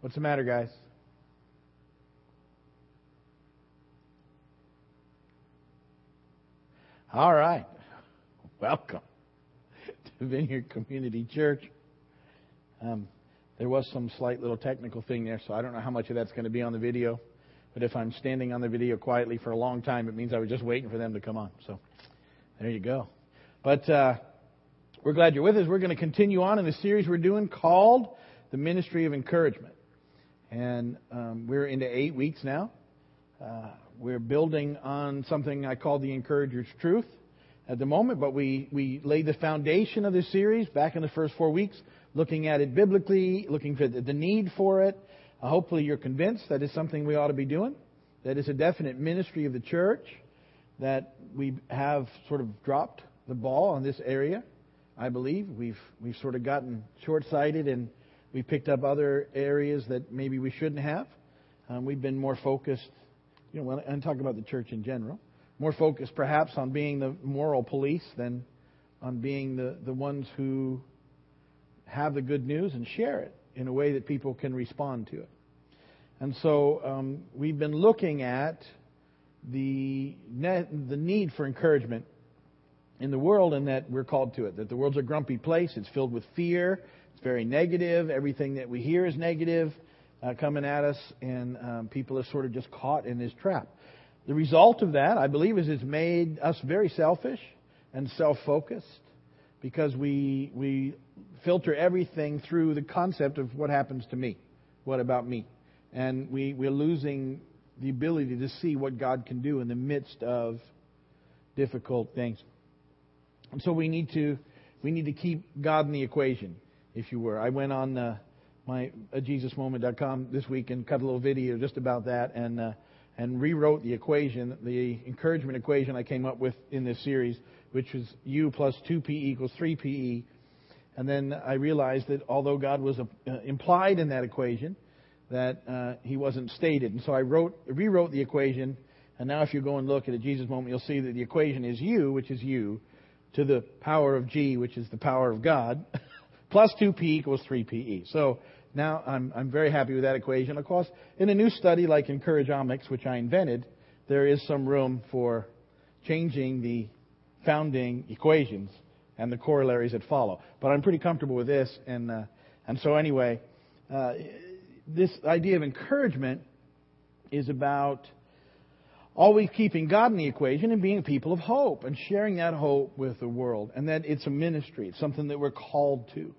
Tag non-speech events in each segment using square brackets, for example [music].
What's the matter, guys? All right. Welcome to Vineyard Community Church. Um, there was some slight little technical thing there, so I don't know how much of that's going to be on the video. But if I'm standing on the video quietly for a long time, it means I was just waiting for them to come on. So there you go. But uh, we're glad you're with us. We're going to continue on in the series we're doing called The Ministry of Encouragement. And um, we're into eight weeks now. Uh, we're building on something I call the Encourager's Truth at the moment, but we, we laid the foundation of this series back in the first four weeks, looking at it biblically, looking for the need for it. Uh, hopefully, you're convinced that it's something we ought to be doing, that it's a definite ministry of the church, that we have sort of dropped the ball on this area. I believe we've we've sort of gotten short-sighted and we picked up other areas that maybe we shouldn't have. Um, we've been more focused, you know, I'm talking about the church in general, more focused perhaps on being the moral police than on being the, the ones who have the good news and share it in a way that people can respond to it. And so um, we've been looking at the, net, the need for encouragement in the world and that we're called to it. That the world's a grumpy place. It's filled with fear. It's very negative. Everything that we hear is negative uh, coming at us, and um, people are sort of just caught in this trap. The result of that, I believe, is it's made us very selfish and self-focused because we we filter everything through the concept of what happens to me, what about me, and we we're losing the ability to see what God can do in the midst of difficult things. And so we need to we need to keep God in the equation if you were. I went on uh, my uh, JesusMoment.com this week and cut a little video just about that and uh, and rewrote the equation, the encouragement equation I came up with in this series, which was U plus 2P equals 3PE. And then I realized that although God was uh, implied in that equation, that uh, he wasn't stated. And so I wrote, rewrote the equation. And now if you go and look at a Jesus moment, you'll see that the equation is U, which is U, to the power of G, which is the power of God. [laughs] plus 2p equals 3pe. So now I'm, I'm very happy with that equation. Of course, in a new study like Encourageomics, which I invented, there is some room for changing the founding equations and the corollaries that follow. But I'm pretty comfortable with this, and uh, and so anyway, uh, this idea of encouragement is about always keeping God in the equation and being people of hope and sharing that hope with the world, and that it's a ministry, it's something that we're called to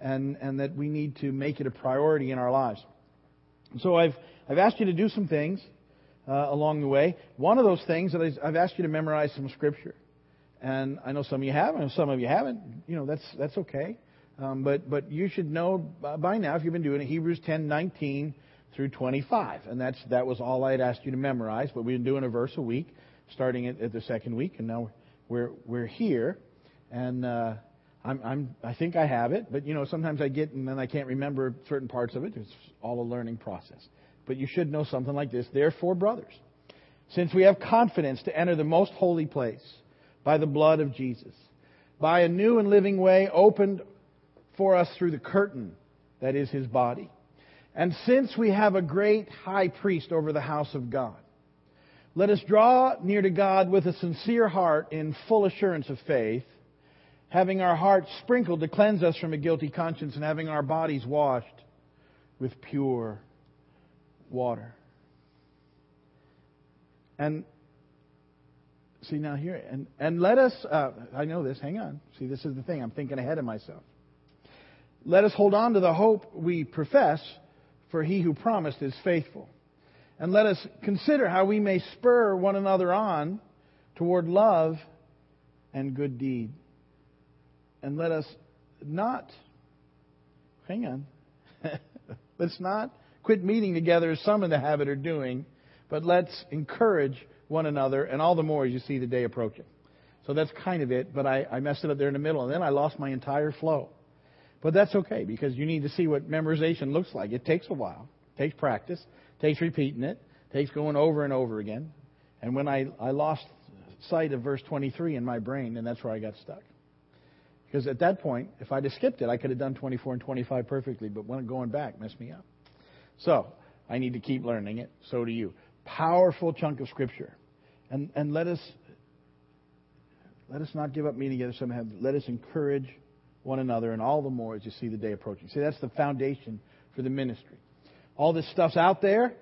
and, and that we need to make it a priority in our lives. So I've, I've asked you to do some things uh, along the way. One of those things that I've asked you to memorize some scripture. And I know some of you have, and some of you haven't. You know, that's, that's okay. Um, but, but you should know by now, if you've been doing it, Hebrews 10, 19 through 25. And that's, that was all I had asked you to memorize. But we've been doing a verse a week, starting at, at the second week, and now we're, we're here. And, uh, I'm, I'm, I think I have it, but you know, sometimes I get and then I can't remember certain parts of it. It's all a learning process. But you should know something like this. Therefore, brothers, since we have confidence to enter the most holy place by the blood of Jesus, by a new and living way opened for us through the curtain that is his body. And since we have a great high priest over the house of God, let us draw near to God with a sincere heart in full assurance of faith having our hearts sprinkled to cleanse us from a guilty conscience, and having our bodies washed with pure water. And see now here, and, and let us, uh, I know this, hang on. See, this is the thing, I'm thinking ahead of myself. Let us hold on to the hope we profess, for he who promised is faithful. And let us consider how we may spur one another on toward love and good deed and let us not, hang on, [laughs] let's not quit meeting together as some in the habit are doing, but let's encourage one another, and all the more as you see the day approaching. So that's kind of it, but I, I messed it up there in the middle, and then I lost my entire flow. But that's okay, because you need to see what memorization looks like. It takes a while, it takes practice, it takes repeating it, it takes going over and over again. And when I, I lost sight of verse 23 in my brain, and that's where I got stuck. Because at that point, if I'd have skipped it, I could have done 24 and 25 perfectly, but when going back messed me up. So, I need to keep learning it. So do you. Powerful chunk of Scripture. And, and let us let us not give up meeting together. Some have. Let us encourage one another, and all the more as you see the day approaching. See, that's the foundation for the ministry. All this stuff's out there,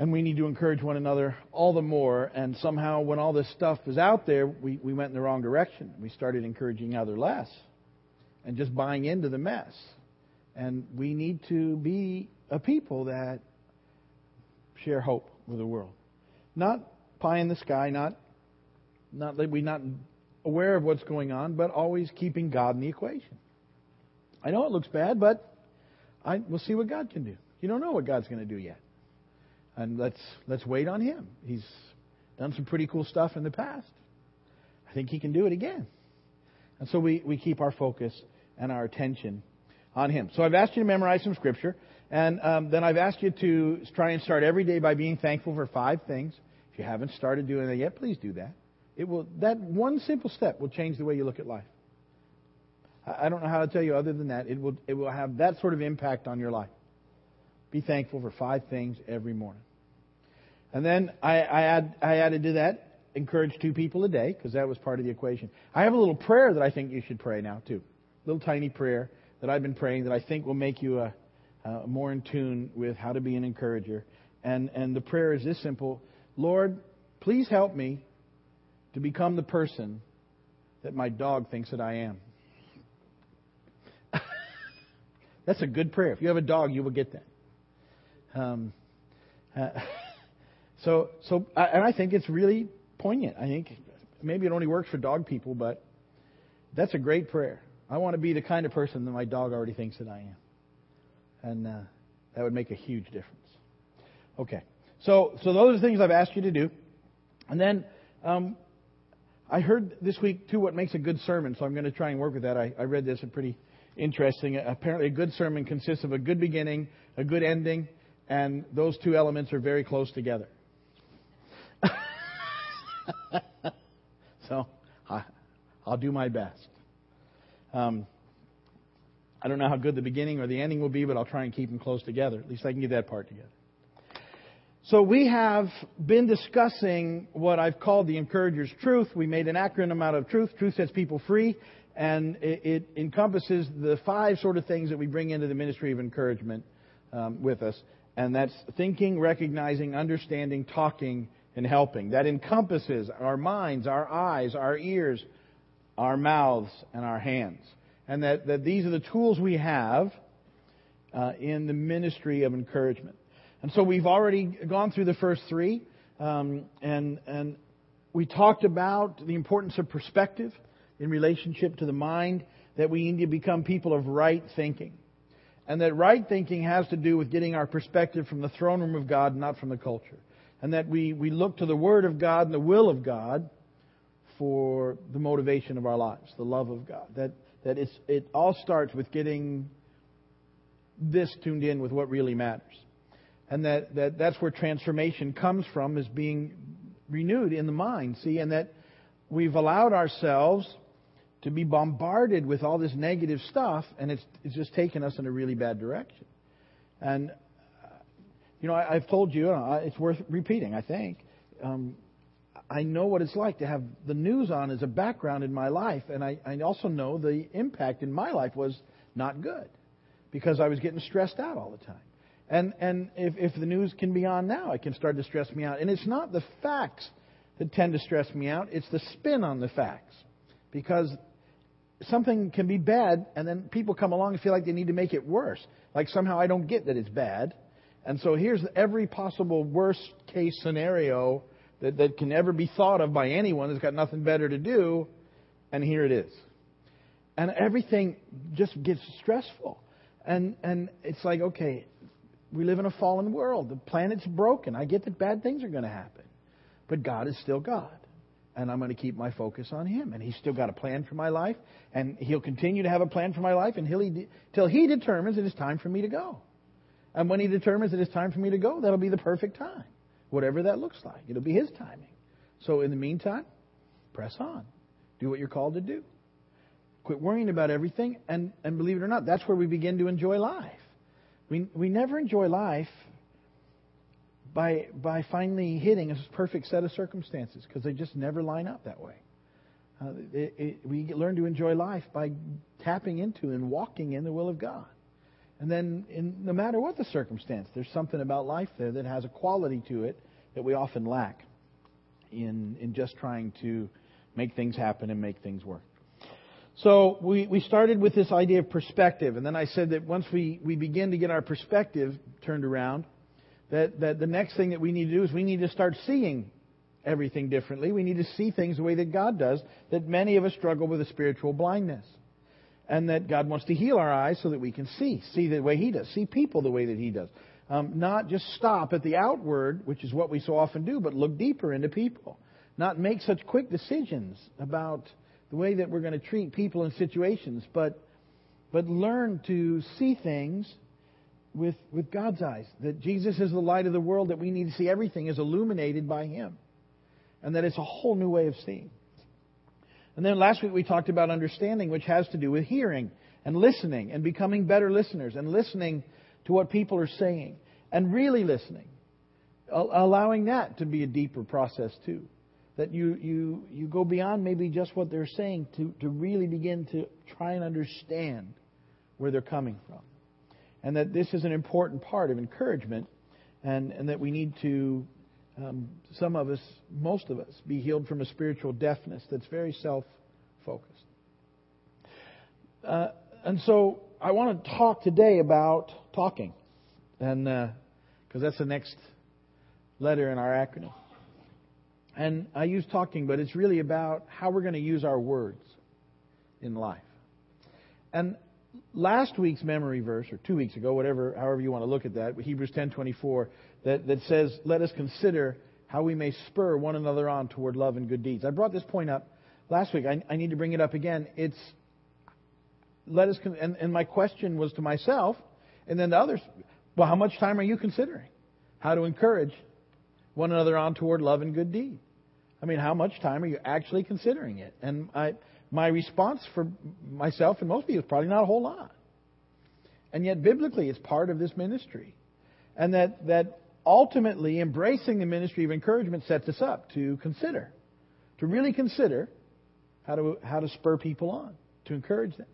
and we need to encourage one another all the more. And somehow, when all this stuff is out there, we, we went in the wrong direction. We started encouraging other less and just buying into the mess. And we need to be a people that share hope with the world. Not pie in the sky, not not that we're not aware of what's going on, but always keeping God in the equation. I know it looks bad, but I, we'll see what God can do. You don't know what God's going to do yet, and let's let's wait on Him. He's done some pretty cool stuff in the past. I think He can do it again, and so we we keep our focus and our attention on Him. So I've asked you to memorize some Scripture, and um, then I've asked you to try and start every day by being thankful for five things. If you haven't started doing that yet, please do that. It will, that one simple step will change the way you look at life. I don't know how to tell you other than that. It will, it will have that sort of impact on your life. Be thankful for five things every morning. And then I, I, add, I added to that, encourage two people a day, because that was part of the equation. I have a little prayer that I think you should pray now, too. Little tiny prayer that I've been praying that I think will make you a, a more in tune with how to be an encourager. And, and the prayer is this simple Lord, please help me to become the person that my dog thinks that I am. [laughs] That's a good prayer. If you have a dog, you will get that. Um, uh, [laughs] so, so, and I think it's really poignant. I think maybe it only works for dog people, but that's a great prayer. I want to be the kind of person that my dog already thinks that I am, and uh, that would make a huge difference. Okay, so so those are things I've asked you to do, and then um, I heard this week, too, what makes a good sermon, so I'm going to try and work with that. I, I read this, and pretty interesting. Apparently, a good sermon consists of a good beginning, a good ending, and those two elements are very close together. [laughs] so, I, will do my best. Um, I don't know how good the beginning or the ending will be, but I'll try and keep them close together. At least I can get that part together. So we have been discussing what I've called the encourager's truth. We made an acronym out of truth. Truth sets people free. And it, it encompasses the five sort of things that we bring into the ministry of encouragement um, with us. And that's thinking, recognizing, understanding, talking, and helping. That encompasses our minds, our eyes, our ears, our mouths, and our hands. And that, that these are the tools we have uh, in the ministry of encouragement. And so we've already gone through the first three, um, and and we talked about the importance of perspective in relationship to the mind. That we need to become people of right thinking, and that right thinking has to do with getting our perspective from the throne room of God, not from the culture, and that we we look to the Word of God and the will of God for the motivation of our lives, the love of God. That that it's, it all starts with getting this tuned in with what really matters. And that, that that's where transformation comes from is being renewed in the mind. See and that we've allowed ourselves to be bombarded with all this negative stuff and it's, it's just taken us in a really bad direction. And you know I, have told you uh, it's worth repeating i think um, I know what it's like to have the news on as a background in my life, and I, I also know the impact in my life was not good because I was getting stressed out all the time. And, and if, if the news can be on now, it can start to stress me out. And it's not the facts that tend to stress me out, it's the spin on the facts. Because something can be bad, and then people come along and feel like they need to make it worse. Like somehow I don't get that it's bad. And so here's every possible worst case scenario that, that can ever be thought of by anyone that's got nothing better to do, and here it is. And everything just gets stressful. And, and it's like, okay, we live in a fallen world. The planet's broken. I get that bad things are going to happen. But God is still God. And I'm going to keep my focus on Him. And He's still got a plan for my life. And He'll continue to have a plan for my life until He, till he determines it is time for me to go. And when He determines it is time for me to go, that'll be the perfect time. Whatever that looks like. It'll be His timing. So in the meantime, press on. Do what you're called to do. Quit worrying about everything. And, and believe it or not, that's where we begin to enjoy life We, we never enjoy life by, by finally hitting a perfect set of circumstances because they just never line up that way. Uh, it, it, we learn to enjoy life by tapping into and walking in the will of God. And then, in, no matter what the circumstance, there's something about life there that has a quality to it that we often lack in, in just trying to make things happen and make things work. So we, we started with this idea of perspective, and then I said that once we, we begin to get our perspective turned around, that, that the next thing that we need to do is we need to start seeing everything differently. We need to see things the way that God does, that many of us struggle with a spiritual blindness. And that God wants to heal our eyes so that we can see, see the way He does, see people the way that He does. Um, not just stop at the outward, which is what we so often do, but look deeper into people. Not make such quick decisions about the way that we're going to treat people and situations, but, but learn to see things with, with God's eyes. That Jesus is the light of the world, that we need to see everything is illuminated by Him. And that it's a whole new way of seeing. And then last week we talked about understanding, which has to do with hearing and listening and becoming better listeners and listening to what people are saying and really listening. Allowing that to be a deeper process too. That you, you, you go beyond maybe just what they're saying to, to really begin to try and understand where they're coming from and that this is an important part of encouragement, and, and that we need to, um, some of us, most of us, be healed from a spiritual deafness that's very self focused. Uh, and so I want to talk today about talking, and because uh, that's the next letter in our acronym. And I use talking, but it's really about how we're going to use our words in life. And last week's memory verse, or two weeks ago, whatever, however you want to look at that, Hebrews 10:24, that, that says, "Let us consider how we may spur one another on toward love and good deeds." I brought this point up last week. I, I need to bring it up again. It's let us, con- and, and my question was to myself, and then to others. Well, how much time are you considering? How to encourage one another on toward love and good deed? I mean, how much time are you actually considering it? And I, my response for myself and most people is probably not a whole lot. And yet, biblically, it's part of this ministry. And that, that ultimately, embracing the ministry of encouragement sets us up to consider, to really consider how to, how to spur people on, to encourage them.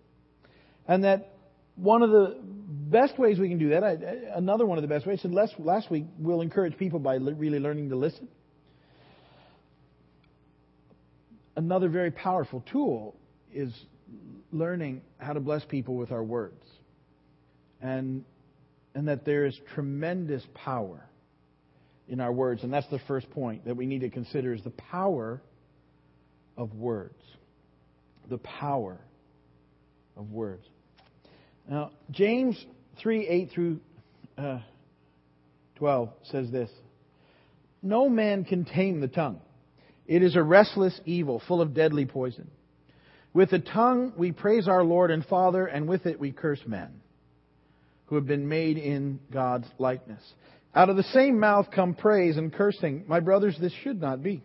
And that one of the best ways we can do that, I, another one of the best ways, and last, last week, we'll encourage people by really learning to listen. Another very powerful tool is learning how to bless people with our words. And, and that there is tremendous power in our words. And that's the first point that we need to consider is the power of words. The power of words. Now, James 3 8 through uh, 12 says this No man can tame the tongue. It is a restless evil, full of deadly poison. With the tongue we praise our Lord and Father, and with it we curse men who have been made in God's likeness. Out of the same mouth come praise and cursing. My brothers, this should not be.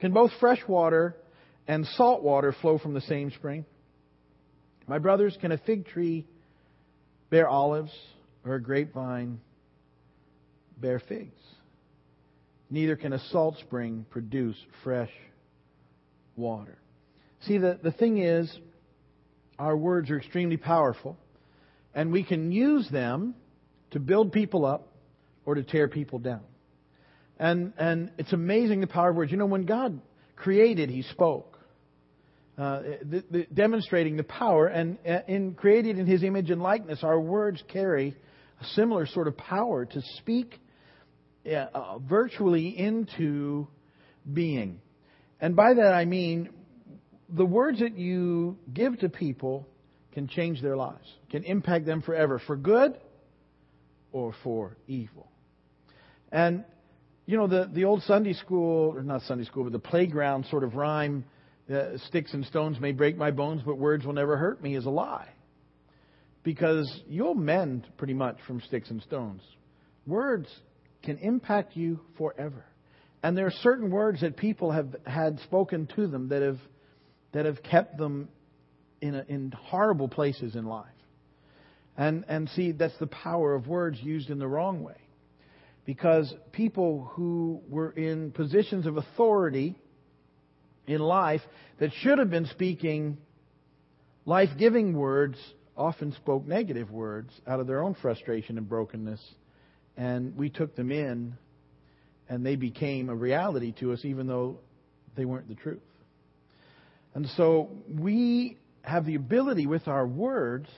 Can both fresh water and salt water flow from the same spring? My brothers, can a fig tree bear olives or a grapevine bear figs? Neither can a salt spring produce fresh water. See, the, the thing is, our words are extremely powerful, and we can use them to build people up or to tear people down. And, and it's amazing the power of words. You know, when God created, He spoke, uh, the, the, demonstrating the power. And uh, in created in His image and likeness, our words carry a similar sort of power to speak uh, virtually into being. And by that I mean the words that you give to people can change their lives, can impact them forever, for good or for evil. And, you know, the, the old Sunday school, or not Sunday school, but the playground sort of rhyme, uh, sticks and stones may break my bones, but words will never hurt me, is a lie. Because you'll mend pretty much from sticks and stones. Words can impact you forever. And there are certain words that people have had spoken to them that have, that have kept them in, a, in horrible places in life. And, and see, that's the power of words used in the wrong way. Because people who were in positions of authority in life that should have been speaking life giving words often spoke negative words out of their own frustration and brokenness. And we took them in, and they became a reality to us, even though they weren't the truth. And so we have the ability with our words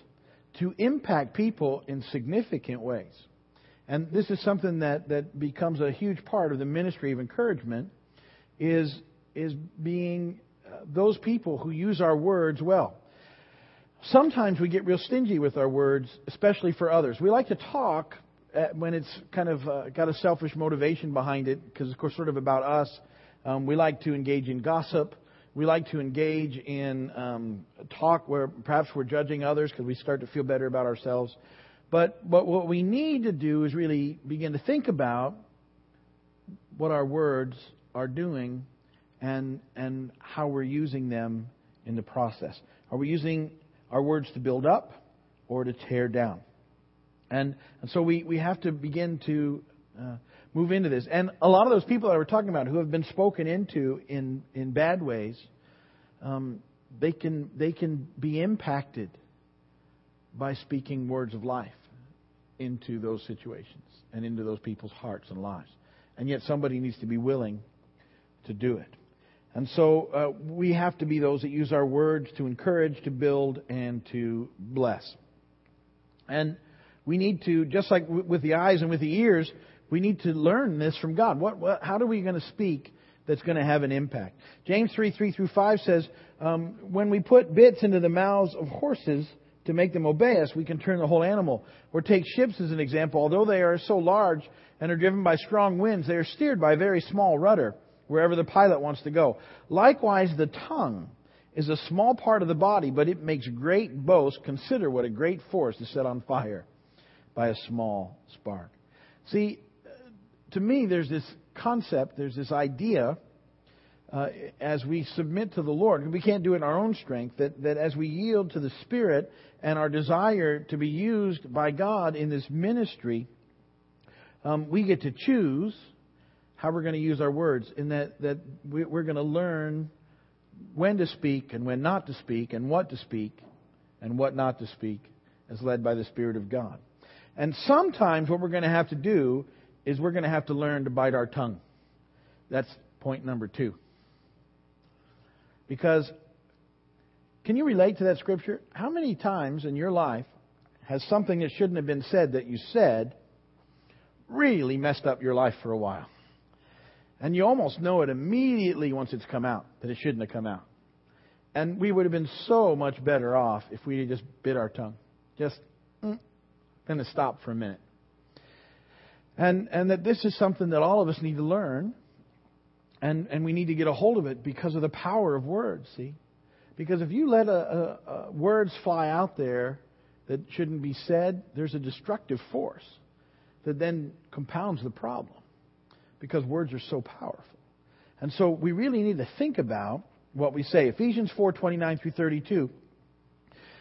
to impact people in significant ways. And this is something that, that becomes a huge part of the ministry of encouragement is, is being uh, those people who use our words well. Sometimes we get real stingy with our words, especially for others. We like to talk when it's kind of uh, got a selfish motivation behind it, because of course, sort of about us. Um, we like to engage in gossip. We like to engage in um, talk where perhaps we're judging others because we start to feel better about ourselves. But, but what we need to do is really begin to think about what our words are doing and, and how we're using them in the process. Are we using our words to build up or to tear down? And, and so we, we have to begin to uh, move into this. And a lot of those people that we're talking about who have been spoken into in, in bad ways, um, they, can, they can be impacted by speaking words of life into those situations and into those people's hearts and lives. And yet somebody needs to be willing to do it. And so uh, we have to be those that use our words to encourage, to build, and to bless. And we need to, just like with the eyes and with the ears, we need to learn this from God. What, what how are we going to speak that's going to have an impact? James 3 3 through 5 says, um, When we put bits into the mouths of horses to make them obey us, we can turn the whole animal. Or take ships as an example. Although they are so large and are driven by strong winds, they are steered by a very small rudder wherever the pilot wants to go. Likewise, the tongue is a small part of the body, but it makes great boast. Consider what a great force is set on fire by a small spark. See, to me, there's this concept, there's this idea, uh, as we submit to the Lord, we can't do it in our own strength, that, that as we yield to the Spirit and our desire to be used by God in this ministry, um, we get to choose how we're going to use our words, in that, that we're going to learn when to speak and when not to speak, and what to speak and what not to speak, as led by the Spirit of God. And sometimes what we're going to have to do is we're going to have to learn to bite our tongue. That's point number two. Because, can you relate to that scripture? How many times in your life has something that shouldn't have been said that you said really messed up your life for a while? And you almost know it immediately once it's come out that it shouldn't have come out. And we would have been so much better off if we had just bit our tongue. Just mm, then to stop for a minute. And and that this is something that all of us need to learn. And and we need to get a hold of it because of the power of words, see? Because if you let a, a, a words fly out there that shouldn't be said, there's a destructive force that then compounds the problem because words are so powerful. And so we really need to think about what we say. Ephesians 4:29 through 32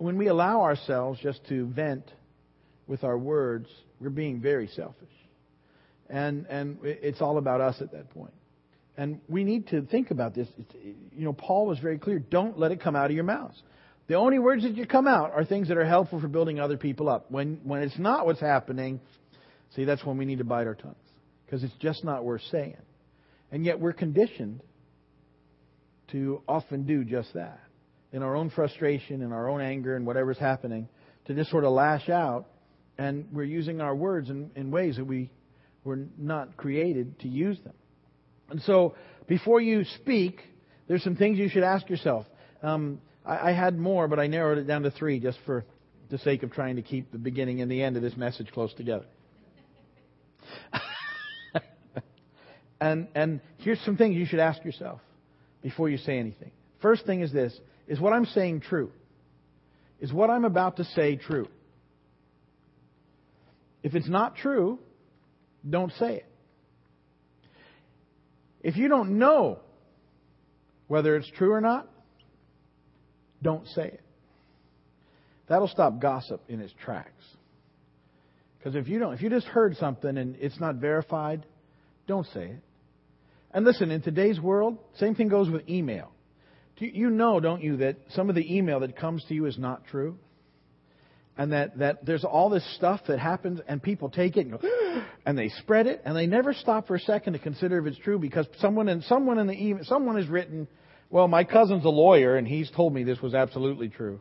when we allow ourselves just to vent with our words, we're being very selfish. And and it's all about us at that point. And we need to think about this. It's, you know, Paul was very clear. Don't let it come out of your mouths. The only words that you come out are things that are helpful for building other people up. When when it's not what's happening, see, that's when we need to bite our tongues because it's just not worth saying. And yet we're conditioned to often do just that. In our own frustration, in our own anger, and whatever's happening, to just sort of lash out. And we're using our words in, in ways that we were not created to use them. And so, before you speak, there's some things you should ask yourself. Um, I, I had more, but I narrowed it down to three just for the sake of trying to keep the beginning and the end of this message close together. [laughs] and, and here's some things you should ask yourself before you say anything. First thing is this is what I'm saying true? Is what I'm about to say true? If it's not true, don't say it. If you don't know whether it's true or not, don't say it. That'll stop gossip in its tracks. Because if you don't, if you just heard something and it's not verified, don't say it. And listen, in today's world, same thing goes with email. You know, don't you, that some of the email that comes to you is not true? And that, that there's all this stuff that happens and people take it and go, [gasps] and they spread it and they never stop for a second to consider if it's true because someone in, someone in the email, someone has written, well, my cousin's a lawyer and he's told me this was absolutely true.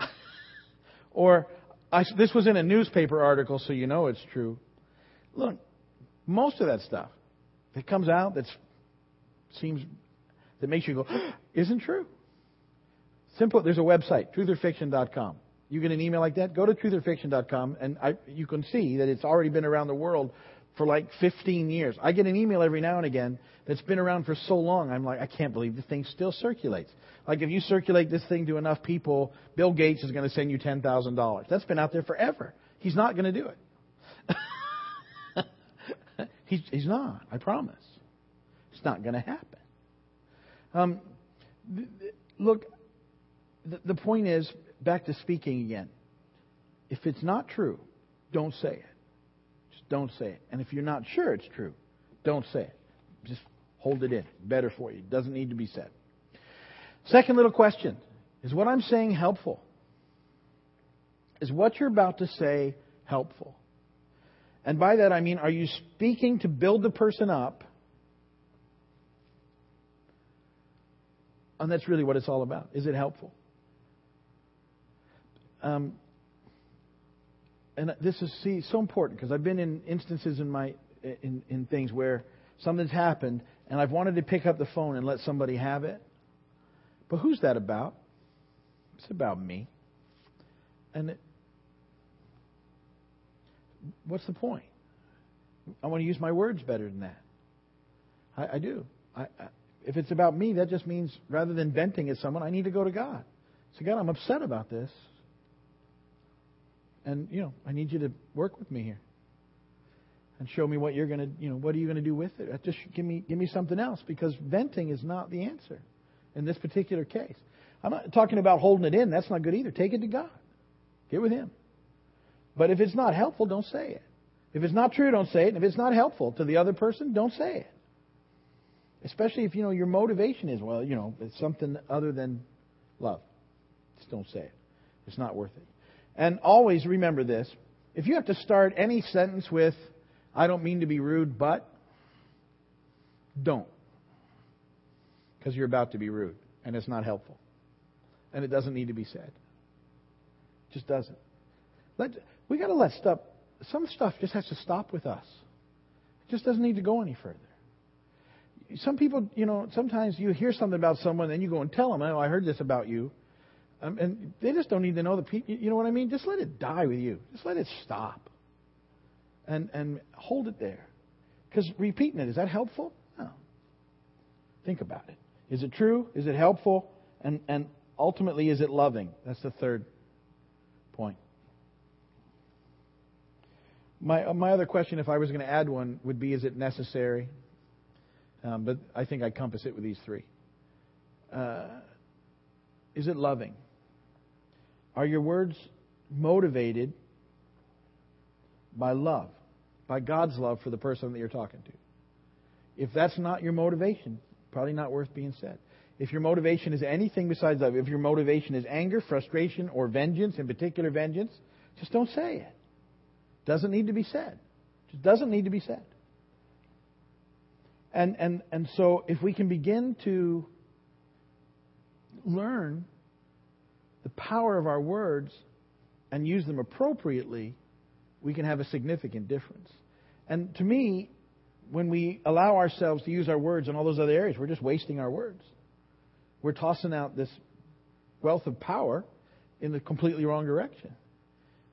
[laughs] or, I, this was in a newspaper article, so you know it's true. Look, most of that stuff that comes out that seems that makes you go, isn't true. Simple. There's a website, truthorfiction.com. You get an email like that, go to truthorfiction.com, and I, you can see that it's already been around the world for like 15 years. I get an email every now and again that's been around for so long. I'm like, I can't believe this thing still circulates. Like if you circulate this thing to enough people, Bill Gates is going to send you $10,000. That's been out there forever. He's not going to do it. [laughs] he's, he's not. I promise. It's not going to happen. Um, look, th- the point is, back to speaking again. If it's not true, don't say it. Just don't say it. And if you're not sure it's true, don't say it. Just hold it in. Better for you. It doesn't need to be said. Second little question Is what I'm saying helpful? Is what you're about to say helpful? And by that I mean, are you speaking to build the person up? And that's really what it's all about. Is it helpful? Um, and this is see so important because I've been in instances in my in, in things where something's happened and I've wanted to pick up the phone and let somebody have it. But who's that about? It's about me. And it, what's the point? I want to use my words better than that. I, I do. I, I, if it's about me, that just means rather than venting at someone, I need to go to God. So God, I'm upset about this. And, you know, I need you to work with me here. And show me what you're going to, you know, what are you going to do with it? Uh, just give me, give me something else because venting is not the answer in this particular case. I'm not talking about holding it in. That's not good either. Take it to God. Get with Him. But if it's not helpful, don't say it. If it's not true, don't say it. And if it's not helpful to the other person, don't say it. Especially if you know your motivation is well, you know, it's something other than love. Just don't say it. It's not worth it. And always remember this. If you have to start any sentence with, I don't mean to be rude, but, don't. Because you're about to be rude, and it's not helpful. And it doesn't need to be said. It just doesn't. Let, we got to let stuff, some stuff just has to stop with us. It just doesn't need to go any further. Some people, you know, sometimes you hear something about someone and you go and tell them, oh, I heard this about you. Um, and they just don't need to know the people. You know what I mean? Just let it die with you. Just let it stop. And, and hold it there. Because repeating it, is that helpful? No. Think about it. Is it true? Is it helpful? And, and ultimately, is it loving? That's the third point. My, my other question, if I was going to add one, would be is it necessary? Um, but I think I compass it with these three. Uh, is it loving? Are your words motivated by love, by God's love for the person that you're talking to? If that's not your motivation, probably not worth being said. If your motivation is anything besides love, if your motivation is anger, frustration, or vengeance, in particular vengeance, just don't say it. Doesn't need to be said. Just doesn't need to be said. And, and, and so if we can begin to learn the power of our words and use them appropriately, we can have a significant difference. And to me, when we allow ourselves to use our words in all those other areas, we're just wasting our words. We're tossing out this wealth of power in the completely wrong direction.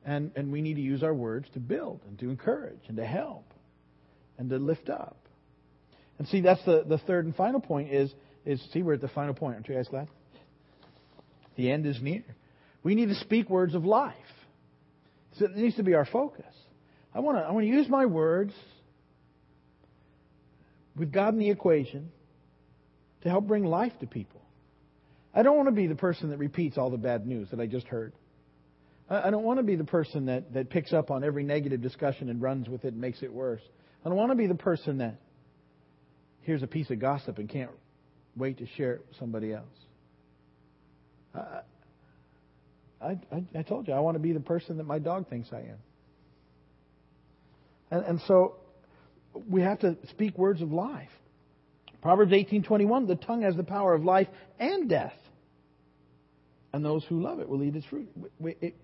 And, and we need to use our words to build and to encourage and to help and to lift up. And see, that's the, the third and final point is, is, see, we're at the final point. Aren't you guys glad? The end is near. We need to speak words of life. So it needs to be our focus. I want to, I want to use my words with God in the equation to help bring life to people. I don't want to be the person that repeats all the bad news that I just heard. I don't want to be the person that, that picks up on every negative discussion and runs with it and makes it worse. I don't want to be the person that hears a piece of gossip and can't wait to share it with somebody else. I, I, I told you, I want to be the person that my dog thinks I am. And, and so we have to speak words of life. Proverbs 18:21, the tongue has the power of life and death. And those who love it will eat its fruit.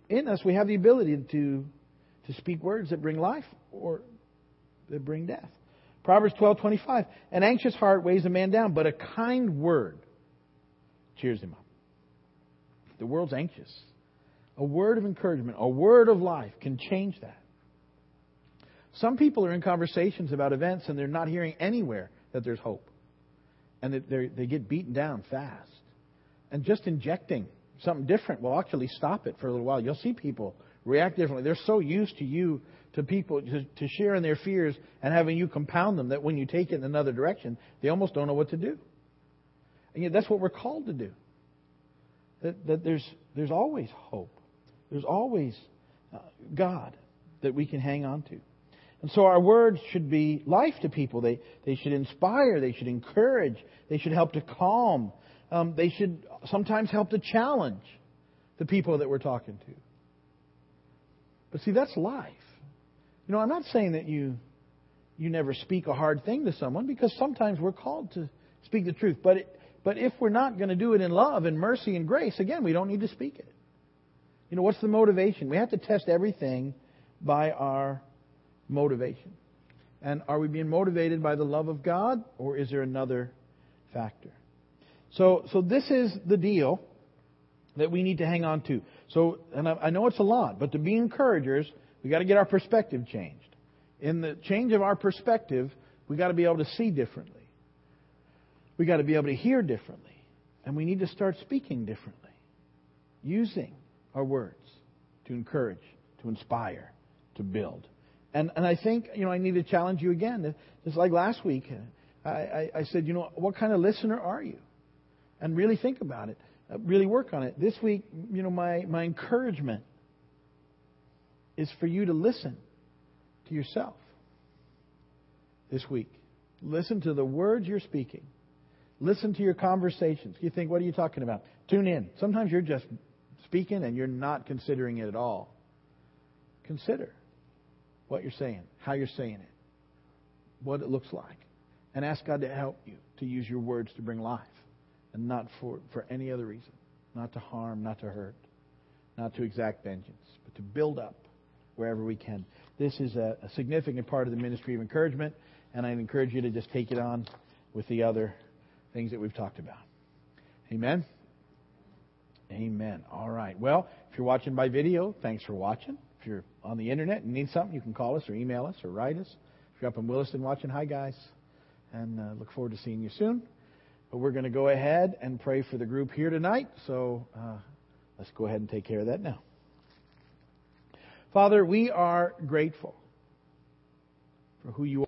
In us, we have the ability to, to speak words that bring life or that bring death. Proverbs 12:25, an anxious heart weighs a man down, but a kind word cheers him up. The world's anxious. A word of encouragement, a word of life can change that. Some people are in conversations about events and they're not hearing anywhere that there's hope. And they get beaten down fast. And just injecting something different will actually stop it for a little while. You'll see people react differently. They're so used to you, to people, to, to sharing their fears and having you compound them that when you take it in another direction, they almost don't know what to do. And yet that's what we're called to do. That, that there's, there's always hope. There's always uh, God that we can hang on to. And so our words should be life to people. They, they should inspire. They should encourage. They should help to calm. Um, they should sometimes help to challenge the people that we're talking to. But see, that's life. You know, I'm not saying that you you never speak a hard thing to someone because sometimes we're called to speak the truth. But it, but if we're not going to do it in love and mercy and grace, again, we don't need to speak it. You know, what's the motivation? We have to test everything by our motivation. And are we being motivated by the love of God, or is there another factor? So, so this is the deal that we need to hang on to. So, and I, I know it's a lot, but to be encouragers, we got to get our perspective changed. In the change of our perspective, we've got to be able to see differently. We've got to be able to hear differently, and we need to start speaking differently, using our words to encourage, to inspire, to build. And, and I think, you know, I need to challenge you again. Just like last week, I, I, I said, you know, what kind of listener are you? And really think about it. Uh, really work on it. This week, you know, my, my encouragement is for you to listen to yourself this week. Listen to the words you're speaking. Listen to your conversations. You think, what are you talking about? Tune in. Sometimes you're just speaking and you're not considering it at all. Consider what you're saying, how you're saying it, what it looks like. And ask God to help you to use your words to bring life and not for, for any other reason. Not to harm, not to hurt, not to exact vengeance, but to build up wherever we can. This is a, a significant part of the ministry of encouragement, and I encourage you to just take it on with the other things that we've talked about. Amen? Amen. All right. Well, if you're watching by video, thanks for watching. If you're on the internet and need something, you can call us or email us or write us. If you're up in Williston watching, hi guys, and uh, look forward to seeing you soon. But we're going to go ahead and pray for the group here tonight. So uh, let's go ahead and take care of that now. Father, we are grateful for who you are.